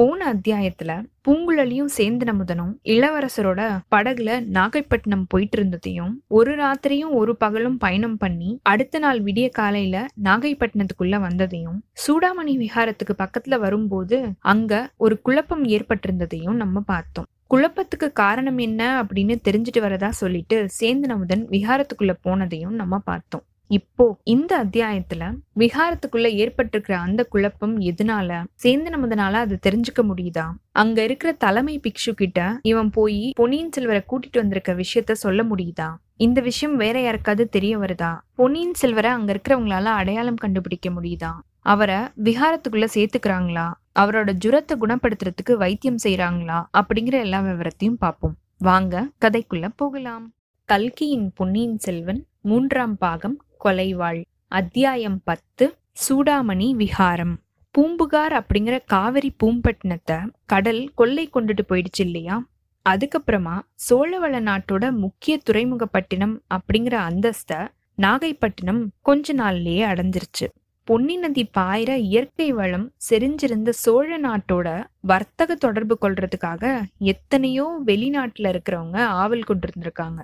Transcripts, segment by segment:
போன அத்தியாயத்துல பூங்குழலியும் சேந்தனமுதனும் இளவரசரோட படகுல நாகைப்பட்டினம் போயிட்டு இருந்ததையும் ஒரு ராத்திரியும் ஒரு பகலும் பயணம் பண்ணி அடுத்த நாள் விடிய காலையில நாகைப்பட்டினத்துக்குள்ள வந்ததையும் சூடாமணி விஹாரத்துக்கு பக்கத்துல வரும்போது அங்க ஒரு குழப்பம் ஏற்பட்டிருந்ததையும் நம்ம பார்த்தோம். குழப்பத்துக்கு காரணம் என்ன அப்படின்னு தெரிஞ்சுட்டு வரதா சொல்லிட்டு சேந்தனமுதன் விஹாரத்துக்குள்ள போனதையும் நம்ம பார்த்தோம். இப்போ இந்த அத்தியாயத்துல விஹாரத்துக்குள்ள ஏற்பட்டிருக்கிற அந்த குழப்பம் எதனால சேந்தனமுதனால அது தெரிஞ்சுக்க முடியுதா? அங்க இருக்கிற தலைமை பிக்ஷு கிட்ட இவன் போய் பொன்னியின் செல்வரை கூட்டிட்டு வந்திருக்க விஷயத்த சொல்ல முடியுதா? இந்த விஷயம் வேற யாருக்காவது தெரிய வருதா? பொன்னியின் செல்வரை அங்க இருக்கிறவங்களால அடையாளம் கண்டுபிடிக்க முடியுதா? அவரை விஹாரத்துக்குள்ள சேர்த்துக்கிறாங்களா? அவரோட ஜுரத்தை குணப்படுத்துறதுக்கு வைத்தியம் செய்யறாங்களா அப்படிங்கிற எல்லா விவரத்தையும் பார்ப்போம். வாங்க கதைக்குள்ள போகலாம். கல்கியின் பொன்னியின் செல்வன் மூன்றாம் பாகம் கொலைவாள். அத்தியாயம் பத்து சூடாமணி விஹாரம் பூம்புகார் அப்படிங்கிற காவிரி பூம்பட்டினத்தை கடல் கொள்ளை கொண்டுட்டு போயிடுச்சு இல்லையா? அதுக்கப்புறமா சோழவள நாட்டோட முக்கிய துறைமுகப்பட்டினம் அப்படிங்கிற அந்தஸ்த நாகைப்பட்டினம் கொஞ்ச நாள்லயே அடைஞ்சிருச்சு. பொன்னி நதி பாயிர இயற்கை வளம் செறிஞ்சிருந்த சோழ நாட்டோட வர்த்தக தொடர்பு கொள்றதுக்காக எத்தனையோ வெளிநாட்டுல இருக்கிறவங்க ஆவல் கொண்டிருந்திருக்காங்க.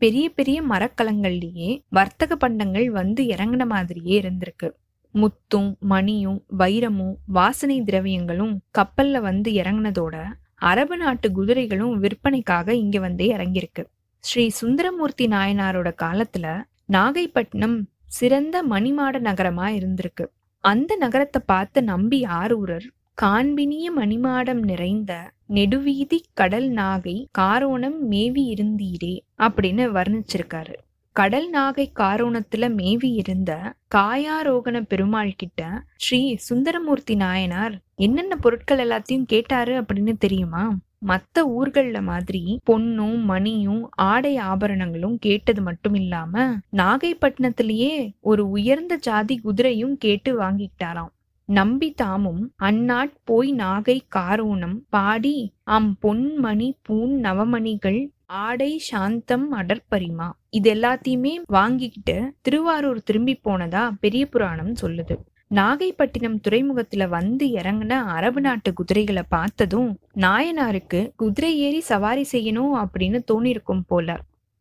பெரிய பெரிய மரக்கலங்கள்லயே வர்த்தக பண்டங்கள் வந்து இறங்கின மாதிரியே இருந்திருக்கு. முத்தும் மணியும் வைரமும் வாசனை திரவியங்களும் கப்பல்ல வந்து இறங்கினதோட அரபு நாட்டு குதிரைகளும் விற்பனைக்காக இங்க வந்து இறங்கியிருக்கு. ஸ்ரீ சுந்தரமூர்த்தி நாயனாரோட காலத்துல நாகைப்பட்டினம் சிறந்த மணிமாட நகரமா இருந்திருக்கு. அந்த நகரத்தை பார்த்து நம்பி ஆரூரர் காண்பினிய மணிமாடம் நிறைந்த நெடுவீதி கடல் நாகை காரோணம் மேவி இருந்தீரே அப்படின்னு வர்ணிச்சிருக்காரு. கடல் நாகை காரோணத்துல மேவி இருந்த காயாரோகண பெருமாள் கிட்ட ஸ்ரீ சுந்தரமூர்த்தி நாயனார் என்னென்ன பொருட்கள் எல்லாத்தையும் கேட்டாரு அப்படின்னு தெரியுமா? மத்த ஊர்கள்ல மாதிரி பொன்னும் மணியும் ஆடை ஆபரணங்களும் கேட்டது மட்டும் இல்லாம நாகைப்பட்டினத்திலேயே ஒரு உயர்ந்த ஜாதி குதிரையும் கேட்டு வாங்கிக்கிட்டாராம். நம்பி தாமும் அந்நாட் போய் நாகை காரோணம் பாடி அம் பொன்மணி பூன் நவமணிகள் ஆடை சாந்தம் அடற்பரிமா. இது எல்லாத்தையுமே வாங்கிக்கிட்டு திருவாரூர் திரும்பி போனதா பெரிய புராணம் சொல்லுது. நாகைப்பட்டினம் துறைமுகத்துல வந்து இறங்கின அரபு நாட்டு குதிரைகளை பார்த்ததும் நாயனாருக்கு குதிரை ஏறி சவாரி செய்யணும் அப்படின்னு தோணிருக்கும் போல.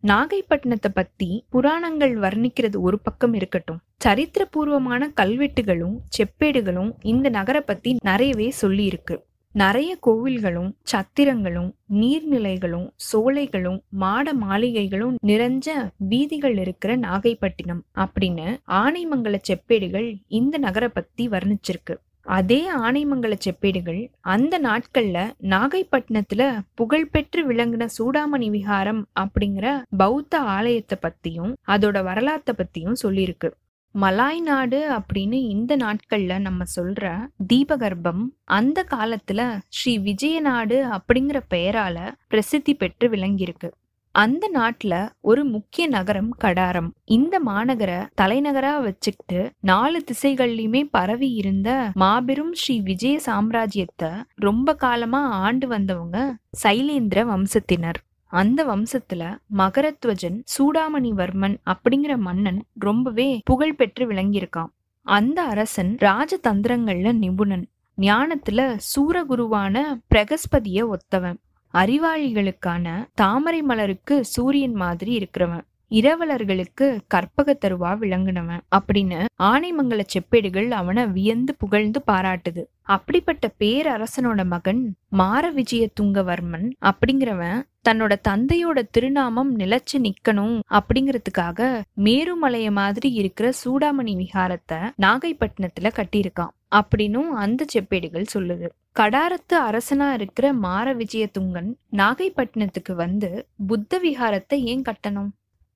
நாகைப்பட்டினத்தை பத்தி புராணங்கள் வர்ணிக்கிறது ஒரு பக்கம் இருக்கட்டும். சரித்திரபூர்வமான கல்வெட்டுகளும் செப்பேடுகளும் இந்த நகரை பத்தி நிறையவே சொல்லி இருக்கு நிறைய கோவில்களும் சத்திரங்களும் நீர்நிலைகளும் சோலைகளும் மாட மாளிகைகளும் நிறைஞ்ச வீதிகள் இருக்கிற நாகைப்பட்டினம் அப்படின்னு ஆனைமங்கல செப்பேடுகள் இந்த நகரை பத்தி வர்ணிச்சிருக்கு. அதே ஆனைமங்கல செப்பேடுகள் அந்த நாட்கள்ல நாகைப்பட்டினத்துல புகழ்பெற்று விளங்கின சூடாமணி விஹாரம் அப்படிங்கிற பௌத்த ஆலயத்தை பத்தியும் அதோட வரலாற்றை பத்தியும் சொல்லியிருக்கு. மலாய் நாடு அப்படின்னு இந்த நாட்கள்ல நம்ம சொல்ற தீபகர்ப்பம் அந்த காலத்துல ஸ்ரீ விஜயநாடு அப்படிங்கிற பெயரால பிரசித்தி பெற்று விளங்கியிருக்கு. அந்த நாட்டுல ஒரு முக்கிய நகரம் கடாரம். இந்த மாநகர தலைநகரா வச்சுக்கிட்டு நாலு திசைகள்லயுமே பரவி இருந்த மாபெரும் ஸ்ரீ விஜய சாம்ராஜ்யத்தை ரொம்ப காலமா ஆண்டு வந்தவங்க சைலேந்திர வம்சத்தினர். அந்த வம்சத்துல மகரத்வஜன் சூடாமணிவர்மன் அப்படிங்கிற மன்னன் ரொம்பவே புகழ்பெற்று விளங்கியிருக்கான். அந்த அரசன் ராஜதந்திரங்கள்ல நிபுணன். ஞானத்துல சூரகுருவான பிரகஸ்பதிய ஒத்தவன். அறிவாளிகளுக்கான தாமரை மலருக்கு சூரியன் மாதிரி இருக்கிறவன். இரவலர்களுக்கு கற்பக தருவா விளங்குனவன். அப்படின்னு ஆனைமங்கல செப்பேடுகள் அவனை வியந்து புகழ்ந்து பாராட்டுது. அப்படிப்பட்ட பேரரசனோட மகன் மார விஜய துங்கவர்மன் அப்படிங்கிறவன் தன்னோட தந்தையோட திருநாமம் நிலைச்சு நிக்கணும் அப்படிங்கிறதுக்காக மேருமலைய மாதிரி இருக்கிற சூடாமணி விஹாரத்தை நாகைப்பட்டினத்துல கட்டியிருக்கான். அப்படின்னும் அந்த செப்பேடுகள் சொல்லுது. கடாரத்து அரசனா இருக்கிற மார விஜயதுங்கன் நாகைப்பட்டினத்துக்கு வந்து புத்த விஹாரத்தை ஏன் கட்டணும்?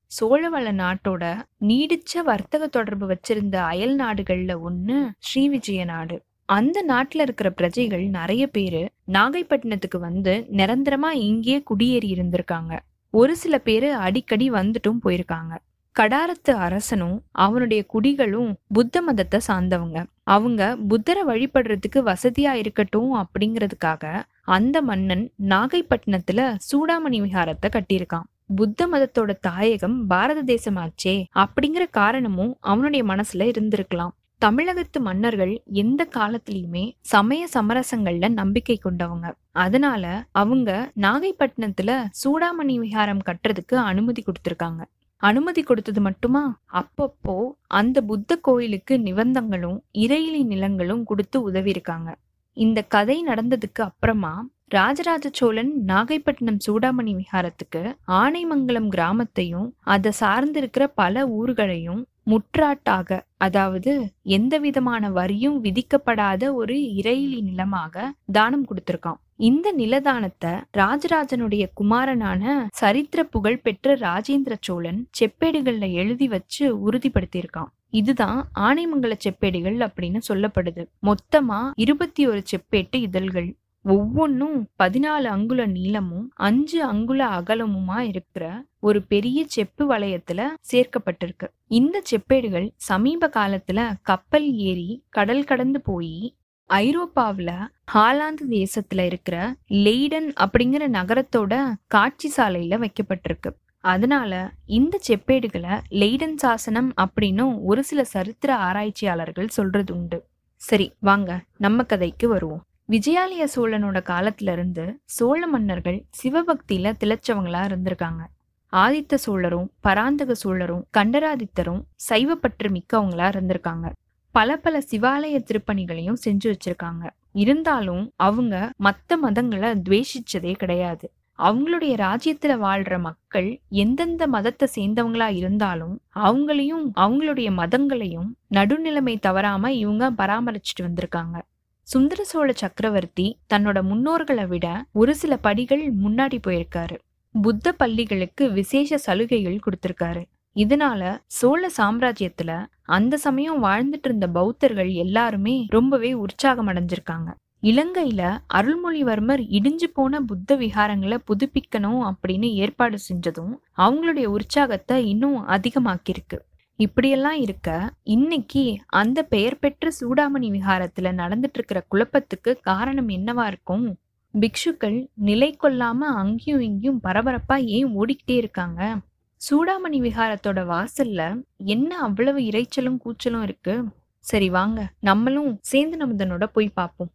சோழவள நாட்டோட நீடிச்ச வர்த்தக தொடர்பு வச்சிருந்த அயல் நாடுகள்ல ஒண்ணு ஸ்ரீவிஜய நாடு. அந்த நாட்டுல இருக்கிற பிரஜைகள் நிறைய பேரு நாகைப்பட்டினத்துக்கு வந்து நிரந்தரமா இங்கேயே குடியேறி இருந்திருக்காங்க. ஒரு சில பேரு அடிக்கடி வந்துட்டும் போயிருக்காங்க. கடாரத்து அரசனும் அவனுடைய குடிகளும் புத்த மதத்தை சார்ந்தவங்க. அவங்க புத்தரை வழிபடுறதுக்கு வசதியா இருக்கட்டும் அப்படிங்கிறதுக்காக அந்த மன்னன் நாகைப்பட்டினத்துல சூடாமணி விஹாரத்தை கட்டியிருக்கான். புத்த மதத்தோட தாயகம் பாரத தேசமாச்சே அப்படிங்கிற காரணமும் அவனுடைய மனசுல இருந்திருக்கலாம். தமிழகத்து மன்னர்கள் எந்த காலத்திலயுமே சமய சமரசங்கள்ல நம்பிக்கை கொண்டவங்க. அதனால அவங்க நாகைப்பட்டினத்துல சூடாமணி விஹாரம் கட்டுறதுக்கு அனுமதி கொடுத்திருக்காங்க. அனுமதி கொடுத்தது மட்டுமா? அப்பப்போ அந்த புத்த கோயிலுக்கு நிபந்தங்களும் இறையிலி நிலங்களும் கொடுத்து உதவியிருக்காங்க. இந்த கதை நடந்ததுக்கு அப்புறமா ராஜராஜ சோழன் நாகைப்பட்டினம் சூடாமணி விஹாரத்துக்கு ஆனைமங்கலம் கிராமத்தையும் அதை சார்ந்திருக்கிற பல ஊர்களையும் முற்றாட்டாக அதாவது எந்த விதமான வரியும் விதிக்கப்படாத ஒரு இறையிலி நிலமாக தானம் கொடுத்திருக்கான். இந்த நிலதானத்தை ராஜராஜனுடைய குமாரனான சரித்திர புகழ் பெற்ற ராஜேந்திர சோழன் செப்பேடுகள்ல எழுதி வச்சு உறுதிப்படுத்தியிருக்கான். இதுதான் ஆனைமங்கல செப்பேடுகள் அப்படின்னு சொல்லப்படுது. மொத்தமா இருபத்தி ஒரு செப்பேட்டு இதழ்கள். ஒவ்வொன்றும் பதினாலு அங்குல நீளமும் அஞ்சு அங்குல அகலமுமா இருக்கிற ஒரு பெரிய செப்பு வளையத்துல சேர்க்கப்பட்டிருக்கு. இந்த செப்பேடுகள் சமீப காலத்துல கப்பல் ஏறி கடல் கடந்து போய் ஐரோப்பாவில் ஹாலாந்து தேசத்துல இருக்கிற லெய்டன் அப்படிங்கிற நகரத்தோட காட்சி சாலையில வைக்கப்பட்டிருக்கு. அதனால இந்த செப்பேடுகளை லெய்டன் சாசனம் அப்படின்னும் ஒரு சில சரித்திர ஆராய்ச்சியாளர்கள் சொல்றது உண்டு. சரி வாங்க நம்ம கதைக்கு வருவோம். விஜயாலய சோழனோட காலத்துல இருந்து சோழ மன்னர்கள் சிவபக்தியில திளைச்சவங்களா இருந்திருக்காங்க. ஆதித்த சோழரும் பராந்தக சோழரும் கண்டராதித்தரும் சைவப்பற்று மிக்கவங்களா இருந்திருக்காங்க. பல பல சிவாலய திருப்பணிகளையும் செஞ்சு வச்சிருக்காங்க. இருந்தாலும் அவங்க மத்த மதங்களை துவேஷிச்சதே கிடையாது. அவங்களுடைய ராஜ்யத்துல வாழ்ற மக்கள் எந்தெந்த மதத்தை சேர்ந்தவங்களா இருந்தாலும் அவங்களையும் அவங்களுடைய மதங்களையும் நடுநிலைமை தவறாம இவங்க பராமரிச்சுட்டு வந்திருக்காங்க. சுந்தர சோழ சக்கரவர்த்தி தன்னோட முன்னோர்களை விட ஒரு சில படிகள் முன்னாடி போயிருக்காரு. புத்த பள்ளிகளுக்கு விசேஷ சலுகைகள் கொடுத்திருக்காரு. இதனால சோழ சாம்ராஜ்யத்துல அந்த சமயம் வாழ்ந்துட்டு இருந்த பௌத்தர்கள் எல்லாருமே ரொம்பவே உற்சாகம் அடைஞ்சிருக்காங்க இலங்கையில அருள்மொழிவர்மர் இடிஞ்சு போன புத்த விகாரங்களை புதுப்பிக்கணும் அப்படின்னு ஏற்பாடு செஞ்சதும் அவங்களுடைய உற்சாகத்தை இன்னும் அதிகமாக்கியிருக்கு. இப்படியெல்லாம் இருக்க இன்னைக்கு அந்த பெயர் பெற்ற சூடாமணி விகாரத்துல நடந்துட்டு இருக்கிற குழப்பத்துக்கு காரணம் என்னவா இருக்கும்? பிக்ஷுக்கள் நிலை கொள்ளாம அங்கேயும் இங்கேயும் பரபரப்பா ஏன் ஓடிக்கிட்டே இருக்காங்க? சூடாமணி விகாரத்தோட வாசல்ல என்ன அவ்வளவு இறைச்சலும் கூச்சலும் இருக்கு? சரி வாங்க நம்மளும் சேந்து நமுதனோட போய் பார்ப்போம்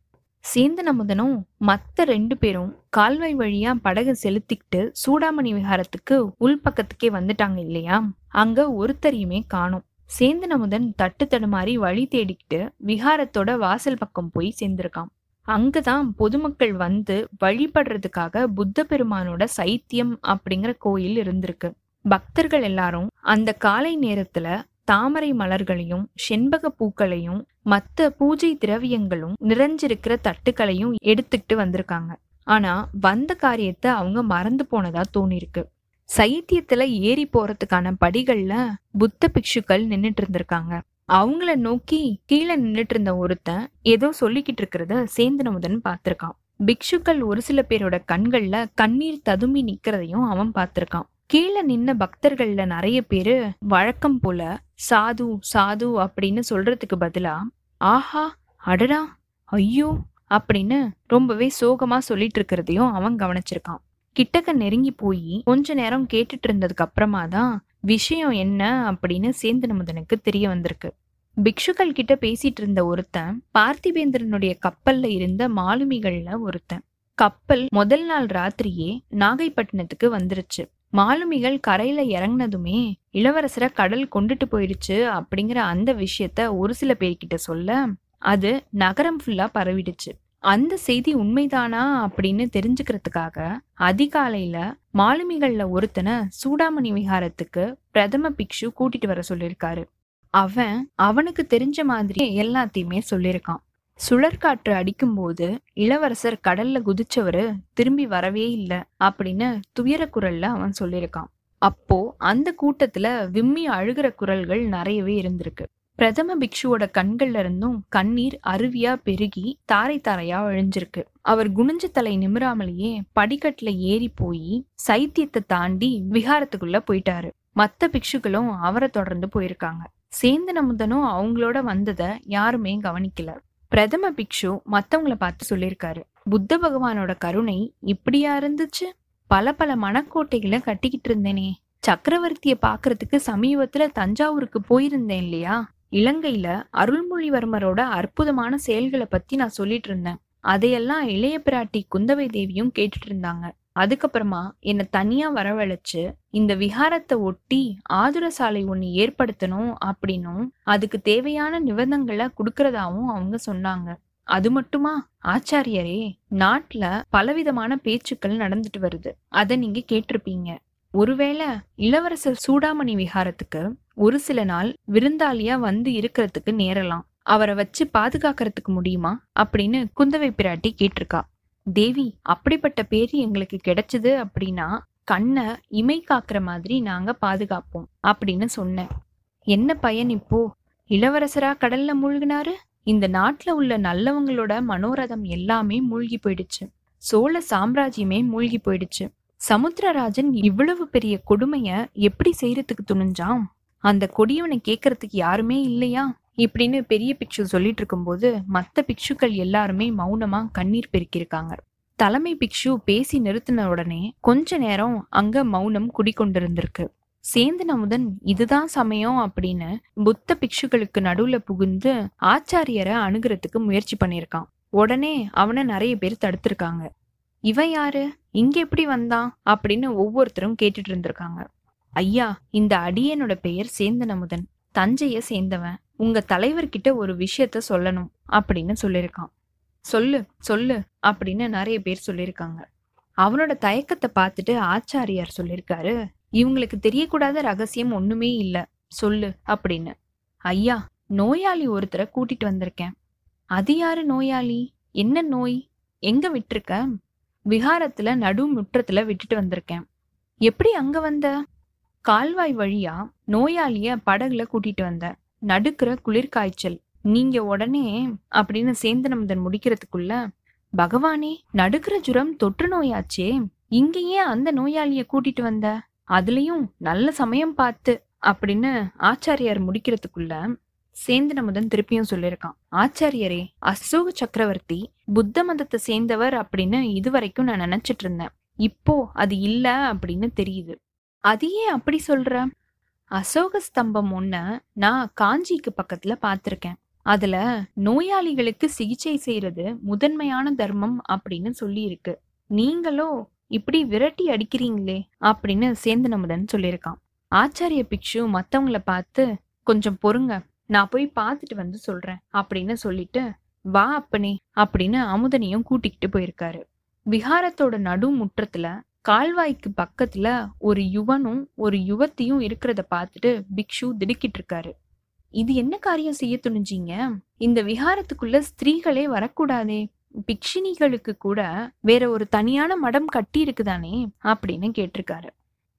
சேந்து நமுதனும் மத்த ரெண்டு பேரும் கால்வாய் வழியா படகு செலுத்திக்கிட்டு சூடாமணி விகாரத்துக்கு உள்பக்கத்துக்கே வந்துட்டாங்க இல்லையா? அங்க ஒருத்தரையுமே காணும். சேந்து நமுதன் தட்டு தடுமாறி வழி தேடிக்கிட்டு விகாரத்தோட வாசல் பக்கம் போய் சேர்ந்திருக்கான். அங்கதான் பொதுமக்கள் வந்து வழிபடுறதுக்காக புத்த பெருமானோட சைத்தியம் அப்படிங்கிற கோயில் இருந்திருக்கு. பக்தர்கள் எல்லாரும் அந்த காலை நேரத்துல தாமரை மலர்களையும் செண்பக பூக்களையும் மத்த பூஜை திரவியங்களும் நிறைஞ்சிருக்கிற தட்டுக்களையும் எடுத்துக்கிட்டு வந்திருக்காங்க. ஆனா வந்த காரியத்தை அவங்க மறந்து போனதா தோணிருக்கு சைத்தியத்துல ஏறி போறதுக்கான படிகள்ல புத்த பிக்ஷுக்கள் நின்றுட்டு இருந்திருக்காங்க. அவங்கள நோக்கி கீழே நின்றுட்டு இருந்த ஒருத்தன் ஏதோ சொல்லிக்கிட்டு இருக்கிறத சேந்தனமுதன் பார்த்திருக்கான். பிக்ஷுக்கள் ஒரு சில பேரோட கண்கள்ல கண்ணீர் ததும்பி நிக்கிறதையும் அவன் பார்த்திருக்கான். கீழே நின்ன பக்தர்கள்ல நிறைய பேரு வழக்கம் போல சாது சாது அப்படின்னு சொல்றதுக்கு பதிலா ஆஹா அடடா ஐயோ அப்படின்னு ரொம்பவே சோகமா சொல்லிட்டு இருக்கிறதையும் அவன் கவனிச்சிருக்கான். கிட்டக்க நெருங்கி போய் கொஞ்ச நேரம் கேட்டுட்டு இருந்ததுக்கு அப்புறமா தான் விஷயம் என்ன அப்படின்னு சேந்தனமுதனுக்கு தெரிய வந்திருக்கு. பிக்ஷுக்கள் கிட்ட பேசிட்டு இருந்த ஒருத்தன் பார்த்திபேந்திரனுடைய கப்பல்ல இருந்த மாலுமிகள்ல ஒருத்தன். கப்பல் முதல் நாள் ராத்திரியே நாகைப்பட்டினத்துக்கு வந்துருச்சு. மாலுமிகள் கரையில இறங்குனதுமே இளவரசரை கடல் கொண்டுட்டு போயிடுச்சு அப்படிங்கிற அந்த விஷயத்த ஒரு சில பேர்கிட்ட சொல்ல அது நகரம் ஃபுல்லா பரவிடுச்சு. அந்த செய்தி உண்மைதானா அப்படின்னு தெரிஞ்சுக்கிறதுக்காக அதிகாலையில மாலுமிகள்ல ஒருத்தனை சூடாமணி விஹாரத்துக்கு பிரதம பிக்ஷு கூட்டிட்டு வர சொல்லியிருக்காரு அவன் அவனுக்கு தெரிஞ்ச மாதிரி எல்லாத்தையுமே சொல்லியிருக்கான் சுழற்காற்று அடிக்கும்போது இளவரசர் கடல்ல குதிச்சவரு திரும்பி வரவே இல்லை அப்படின்னு துயர குரல்ல அவன் சொல்லியிருக்கான் அப்போ அந்த கூட்டத்துல விம்மி அழுகிற குரல்கள் நிறையவே இருந்திருக்கு. பிரதம பிக்ஷுவோட கண்கள்ல இருந்தும் கண்ணீர் அருவியா பெருகி தாரை தாரையா அழிஞ்சிருக்கு. அவர் குனிஞ்ச தலை நிமிராமலேயே படிக்கட்டுல ஏறி போய் சைத்தியத்தை தாண்டி விகாரத்துக்குள்ள போயிட்டாரு. மத்த பிக்ஷுக்களும் அவரை தொடர்ந்து போயிருக்காங்க. சேந்தன் அமுதனும் அவங்களோட வந்ததை யாருமே கவனிக்கல. பிரதம பிக்ஷு மத்தவங்கள பார்த்து சொல்லியிருக்காரு. புத்த பகவானோட கருணை இப்படியா இருந்துச்சு? பல பல மணக்கோட்டைகளை கட்டிக்கிட்டு இருந்தேனே. சக்கரவர்த்திய பாக்குறதுக்கு சமீபத்துல தஞ்சாவூருக்கு போயிருந்தேன் இல்லையா? இலங்கையில அருள்மொழிவர்மரோட அற்புதமான செயல்களை பத்தி நான் சொல்லிட்டு இருந்தேன். அதையெல்லாம் இளைய பிராட்டி குந்தவை தேவியும் கேட்டுட்டு இருந்தாங்க. அதுக்கப்புறமா என்னை தனியா வரவழைச்சு இந்த விஹாரத்தை ஒட்டி ஆதுர சாலை ஒன்று ஏற்படுத்தணும் அப்படின்னும் அதுக்கு தேவையான நிபந்தங்களை கொடுக்கறதாவும் அவங்க சொன்னாங்க. அது மட்டுமா? ஆச்சாரியரே நாட்டுல பலவிதமான பேச்சுக்கள் நடந்துட்டு வருது. அதை நீங்க கேட்டிருப்பீங்க. ஒருவேளை இளவரசர் சூடாமணி விஹாரத்துக்கு ஒரு சில நாள் விருந்தாளியா வந்து இருக்கிறதுக்கு நேரலாம். அவரை வச்சு பாதுகாக்கிறதுக்கு முடியுமா? அப்படின்னு குந்தவை பிராட்டி கேட்டிருக்கா. தேவி அப்படிப்பட்ட பேரு எங்களுக்கு கிடைச்சது அப்படின்னா கண்ணை இமை காக்குற மாதிரி நாங்க பாதுகாப்போம் அப்படின்னு சொன்னேன். என்ன பயன் இப்போ? இளவரசரா கடல்ல மூழ்கினாரு? இந்த நாட்டுல உள்ள நல்லவங்களோட மனோரதம் எல்லாமே மூழ்கி போயிடுச்சு. சோழ சாம்ராஜ்யமே மூழ்கி போயிடுச்சு. சமுத்திரராஜன் இவ்வளவு பெரிய கொடுமைய எப்படி செய்யறதுக்கு துணிஞ்சான்? அந்த கொடியவனை கேக்குறதுக்கு யாருமே இல்லையா? இப்படின்னு பெரிய பிக்ஷு சொல்லிட்டு இருக்கும்போது மத்த பிக்ஷுக்கள் எல்லாருமே மௌனமா கண்ணீர் பெருக்கியிருக்காங்க. தலைமை பிக்ஷு பேசி நிறுத்தின உடனே கொஞ்ச நேரம் அங்க மௌனம் குடிக்கொண்டிருந்திருக்கு. சேந்தன் அமுதன் இதுதான் சமயம் அப்படின்னு புத்த பிக்ஷுக்களுக்கு நடுவுல புகுந்து ஆச்சாரியரை அணுகிறதுக்கு முயற்சி பண்ணியிருக்கான். உடனே அவனை நிறைய பேர் தடுத்திருக்காங்க. இவன் யாரு? இங்க எப்படி வந்தான்? அப்படின்னு ஒவ்வொருத்தரும் கேட்டுட்டு இருந்திருக்காங்க. ஐயா இந்த அடியனோட பெயர் சேந்தன் அமுதன். தஞ்சைய சேர்ந்தவன். உங்க தலைவர்கிட்ட ஒரு விஷயத்த சொல்லணும் அப்படின்னு சொல்லியிருக்கான். சொல்லு சொல்லு அப்படின்னு நிறைய பேர் சொல்லியிருக்காங்க. அவனோட தயக்கத்தை பார்த்துட்டு ஆச்சாரியார் சொல்லியிருக்காரு இவங்களுக்கு தெரியக்கூடாத ரகசியம் ஒண்ணுமே இல்ல சொல்லு அப்படின்னு. ஐயா நோயாளி ஒருத்தரை கூட்டிட்டு வந்திருக்கேன். அது யாரு நோயாளி? என்ன நோய்? எங்க விட்டுருக்க? விகாரத்துல நடு முற்றத்துல விட்டுட்டு வந்திருக்கேன். எப்படி அங்க வந்த? கால்வாய் வழியா நோயாளிய படகுல கூட்டிட்டு வந்தேன். நடுக்கிற குளிர்காய்ச்சல். நீங்க உடனே அப்படின்னு சேந்தனமுதன் முடிக்கிறதுக்குள்ள பகவானே நடுக்கிற ஜுரம் தொற்று நோயாச்சே இங்கேயே அந்த நோயாளிய கூட்டிட்டு வந்த அதுலயும் நல்ல சமயம் பார்த்து அப்படின்னு ஆச்சாரியார் முடிக்கிறதுக்குள்ள சேந்தனமுதன் திருப்பியும் சொல்லியிருக்கான். ஆச்சாரியரே அசோக சக்கரவர்த்தி புத்த மதத்தை சேர்ந்தவர் அப்படின்னு இதுவரைக்கும் நான் நினைச்சிட்டு இருந்தேன். இப்போ அது இல்ல அப்படின்னு தெரியுது. அது ஏன் அப்படி சொல்ற? அசோக ஸ்தம்பம் ஒன்ன நான் காஞ்சிக்கு பக்கத்துல பார்த்திருக்கேன் அதுல நோயாளிகளுக்கு சிகிச்சை செய்யறது முதன்மையான தர்மம் அப்படின்னு சொல்லி இருக்கு நீங்களோ இப்படி விரட்டி அடிக்கிறீங்களே அப்படின்னு சேந்தனமுதன் சொல்லியிருக்கான். ஆச்சாரிய பிக்ஷு மத்தவங்கள பார்த்து கொஞ்சம் பொறுங்க நான் போய் பார்த்துட்டு வந்து சொல்றேன் அப்படின்னு சொல்லிட்டு வா அப்பனே அப்படின்னு அமுதனையும் கூட்டிக்கிட்டு போயிருக்காரு. விஹாரத்தோட நடு முற்றத்துல கால்வாய்க்கு பக்கத்துல ஒரு யுவனும் ஒரு யுவத்தியும் இருக்கிறத பார்த்துட்டு பிக்ஷு திடுக்கிட்டு இருக்காரு இது என்ன காரியம் செய்ய துணிஞ்சீங்க? இந்த விஹாரத்துக்குள்ள ஸ்திரீகளே வரக்கூடாதே. பிக்ஷினிகளுக்கு கூட வேற ஒரு தனியான மடம் கட்டி இருக்குதானே அப்படின்னு கேட்டிருக்காரு.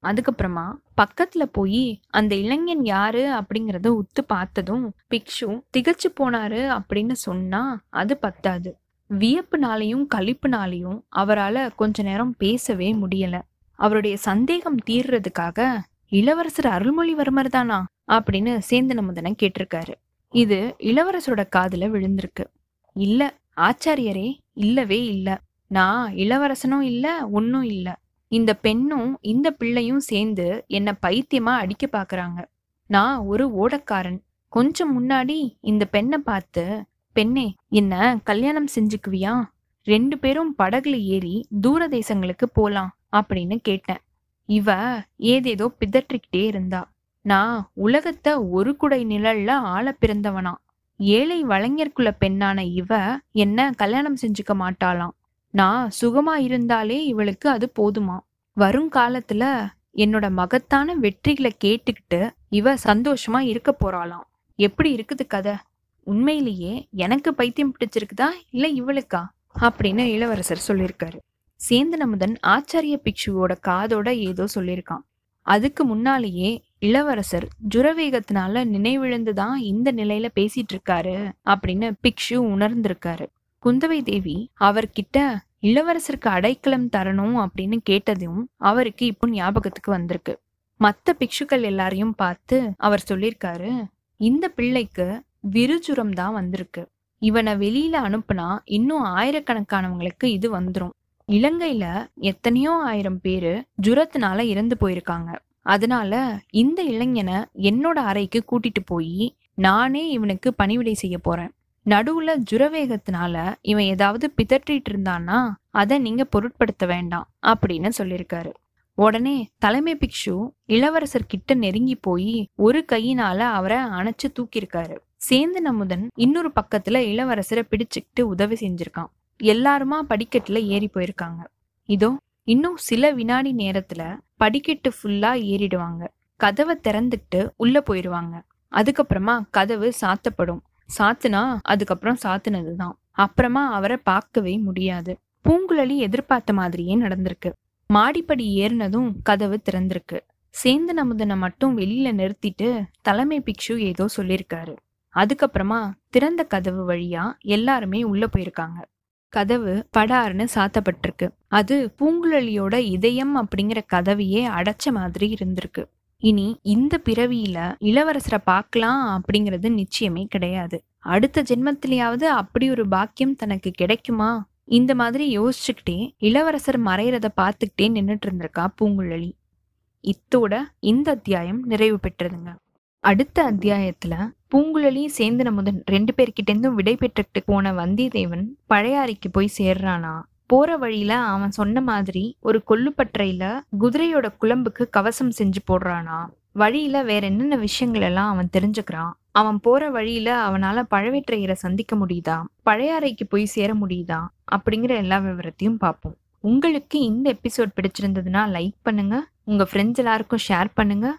அதுக்கப்புறமா பக்கத்துல போய் அந்த இளைஞன் யாரு அப்படிங்கறத உத்து பார்த்ததும் பிக்ஷு திகச்சு போனாரு அப்படின்னு சொன்னா அது பத்தாது. வியப்புனாலையும் கழிப்புனாலையும் அவரால கொஞ்ச நேரம் பேசவே முடியல. அவருடைய சந்தேகம் தீர்றதுக்காக இளவரசர் அருள்மொழிவர்மர் தானா அப்படின்னு சேந்தனமுதனை கேட்டிருக்காரு. இது இளவரசரோட காதுல விழுந்திருக்கு. இல்ல ஆச்சாரியரே இல்லவே இல்ல. நான் இளவரசனும் இல்ல ஒன்னும் இல்ல. இந்த பெண்ணும் இந்த பிள்ளையும் சேர்ந்து என்ன பைத்தியமா அடிக்க பாக்குறாங்க. நான் ஒரு ஓடக்காரன். கொஞ்சம் முன்னாடி இந்த பெண்ணை பார்த்து பெண்ணே என்ன கல்யாணம் செஞ்சுக்குவியா? ரெண்டு பேரும் படகுல ஏறி தூர தேசங்களுக்கு போலாம் அப்படின்னு கேட்டேன். இவ ஏதேதோ பிதற்றிக்கிட்டே இருந்தா. நான் உலகத்தை ஒரு குடை நிழல்ல ஆள பிறந்தவனா. ஏழை வளைஞர்குல பெண்ணான இவ என்ன கல்யாணம் செஞ்சுக்க மாட்டாளாம். நான் சுகமா இருந்தாலே இவளுக்கு அது போதுமா? வருங்காலத்துல என்னோட மகத்தான வெற்றிகளை கேட்டுக்கிட்டு இவ சந்தோஷமா இருக்க போறாளாம். எப்படி இருக்குது கதை? உண்மையிலேயே எனக்கு பைத்தியம் பிடிச்சிருக்குதா? இல்ல இவளுக்கா? அப்படின்னு இளவரசர் சொல்லியிருக்காரு சேந்தனமுதன் ஆச்சாரிய பிக்ஷுவோட காதோட ஏதோ சொல்லியிருக்கான் அதுக்கு முன்னாலேயே இளவரசர் ஜுரவேகத்தினால நினைவிழந்துதான் இந்த நிலையில பேசிட்டு இருக்காரு அப்படின்னு பிக்ஷு உணர்ந்திருக்காரு. குந்தவை தேவி அவர்கிட்ட இளவரசருக்கு அடைக்கலம் தரணும் அப்படின்னு கேட்டதும் அவருக்கு இப்போ ஞாபகத்துக்கு வந்திருக்கு. மத்த பிக்ஷுக்கள் எல்லாரையும் பார்த்து அவர் சொல்லியிருக்காரு இந்த பிள்ளைக்கு விருஜுரம் தான் வந்திருக்கு. இவனை வெளியில அனுப்புனா இன்னும் ஆயிரக்கணக்கானவங்களுக்கு இது வந்துரும். இலங்கையில எத்தனையோ ஆயிரம் பேரு ஜுரத்தினால இறந்து போயிருக்காங்க. அதனால இந்த இளைஞனை என்னோட அறைக்கு கூட்டிட்டு போய் நானே இவனுக்கு பணிவிடை செய்ய போறேன். நடுவுல ஜுரவேகத்தினால இவன் ஏதாவது பிதற்றிட்டு இருந்தான்னா அதை நீங்க பொருட்படுத்த வேண்டாம் அப்படின்னு சொல்லியிருக்காரு. உடனே தலைமை பிக்ஷு இளவரசர் கிட்ட நெருங்கி போய் ஒரு கையினால அவரை அணைச்சு தூக்கியிருக்காரு. சேந்தன் அமுதன் இன்னொரு பக்கத்துல இளவரசரை பிடிச்சுக்கிட்டு உதவி செஞ்சிருக்கான். எல்லாருமா படிக்கட்டுல ஏறி போயிருக்காங்க. இதோ இன்னும் சில வினாடி நேரத்துல படிக்கட்டு ஃபுல்லா ஏறிடுவாங்க. கதவை திறந்துக்கிட்டு உள்ள போயிருவாங்க. அதுக்கப்புறமா கதவு சாத்தப்படும். சாத்துனா அதுக்கப்புறம் சாத்துனதுதான். அப்புறமா அவரை பார்க்கவே முடியாது. பூங்குழலி எதிர்பார்த்த மாதிரியே நடந்திருக்கு. மாடிப்படி ஏறினதும் கதவு திறந்திருக்கு. சேந்தன் அமுதனை மட்டும் வெளியில நிறுத்திட்டு தலைமை பிக்ஷு ஏதோ சொல்லியிருக்காரு. அதுக்கப்புறமா திறந்த கதவு வழியா எல்லாருமே உள்ள போயிருக்காங்க. கதவு படார்னு சாத்தப்பட்டிருக்கு. அது பூங்குழலியோட இதயம் அப்படிங்கிற கதவையே அடைச்ச மாதிரி இருந்திருக்கு. இனி இந்த பிறவியில இளவரசரை பார்க்கலாம் அப்படிங்கிறது நிச்சயமே கிடையாது. அடுத்த ஜென்மத்திலேயாவது அப்படி ஒரு பாக்கியம் தனக்கு கிடைக்குமா? இந்த மாதிரி யோசிச்சுக்கிட்டே இளவரசர் மறையிறத பார்த்துக்கிட்டே நின்றுட்டு இருந்திருக்கா பூங்குழலி. இத்தோட இந்த அத்தியாயம் நிறைவு பெற்றதுங்க. அடுத்த அத்தியாயத்துல பூங்குழலியும் சேர்ந்து அமுதன் ரெண்டு பேர்கிட்டேருந்தும் விடை பெற்றுக்கிட்டு போன வந்தியத்தேவன் பழையாறைக்கு போய் சேர்றானா? போற வழியில அவன் சொன்ன மாதிரி ஒரு கொல்லுப்பற்றையில குதிரையோட குழம்புக்கு கவசம் செஞ்சு போடுறானா? வழியில வேற என்னென்ன விஷயங்கள் எல்லாம் அவன் தெரிஞ்சுக்கிறான்? அவன் போற வழியில அவனால பழவேற்றையரை சந்திக்க முடியுதா? பழையாறைக்கு போய் சேர முடியுதா? அப்படிங்கிற எல்லா விவரத்தையும் பார்ப்போம். உங்களுக்கு இந்த எபிசோட் பிடிச்சிருந்ததுன்னா லைக் பண்ணுங்க. உங்க ஃப்ரெண்ட்ஸ் எல்லாருக்கும் ஷேர் பண்ணுங்க.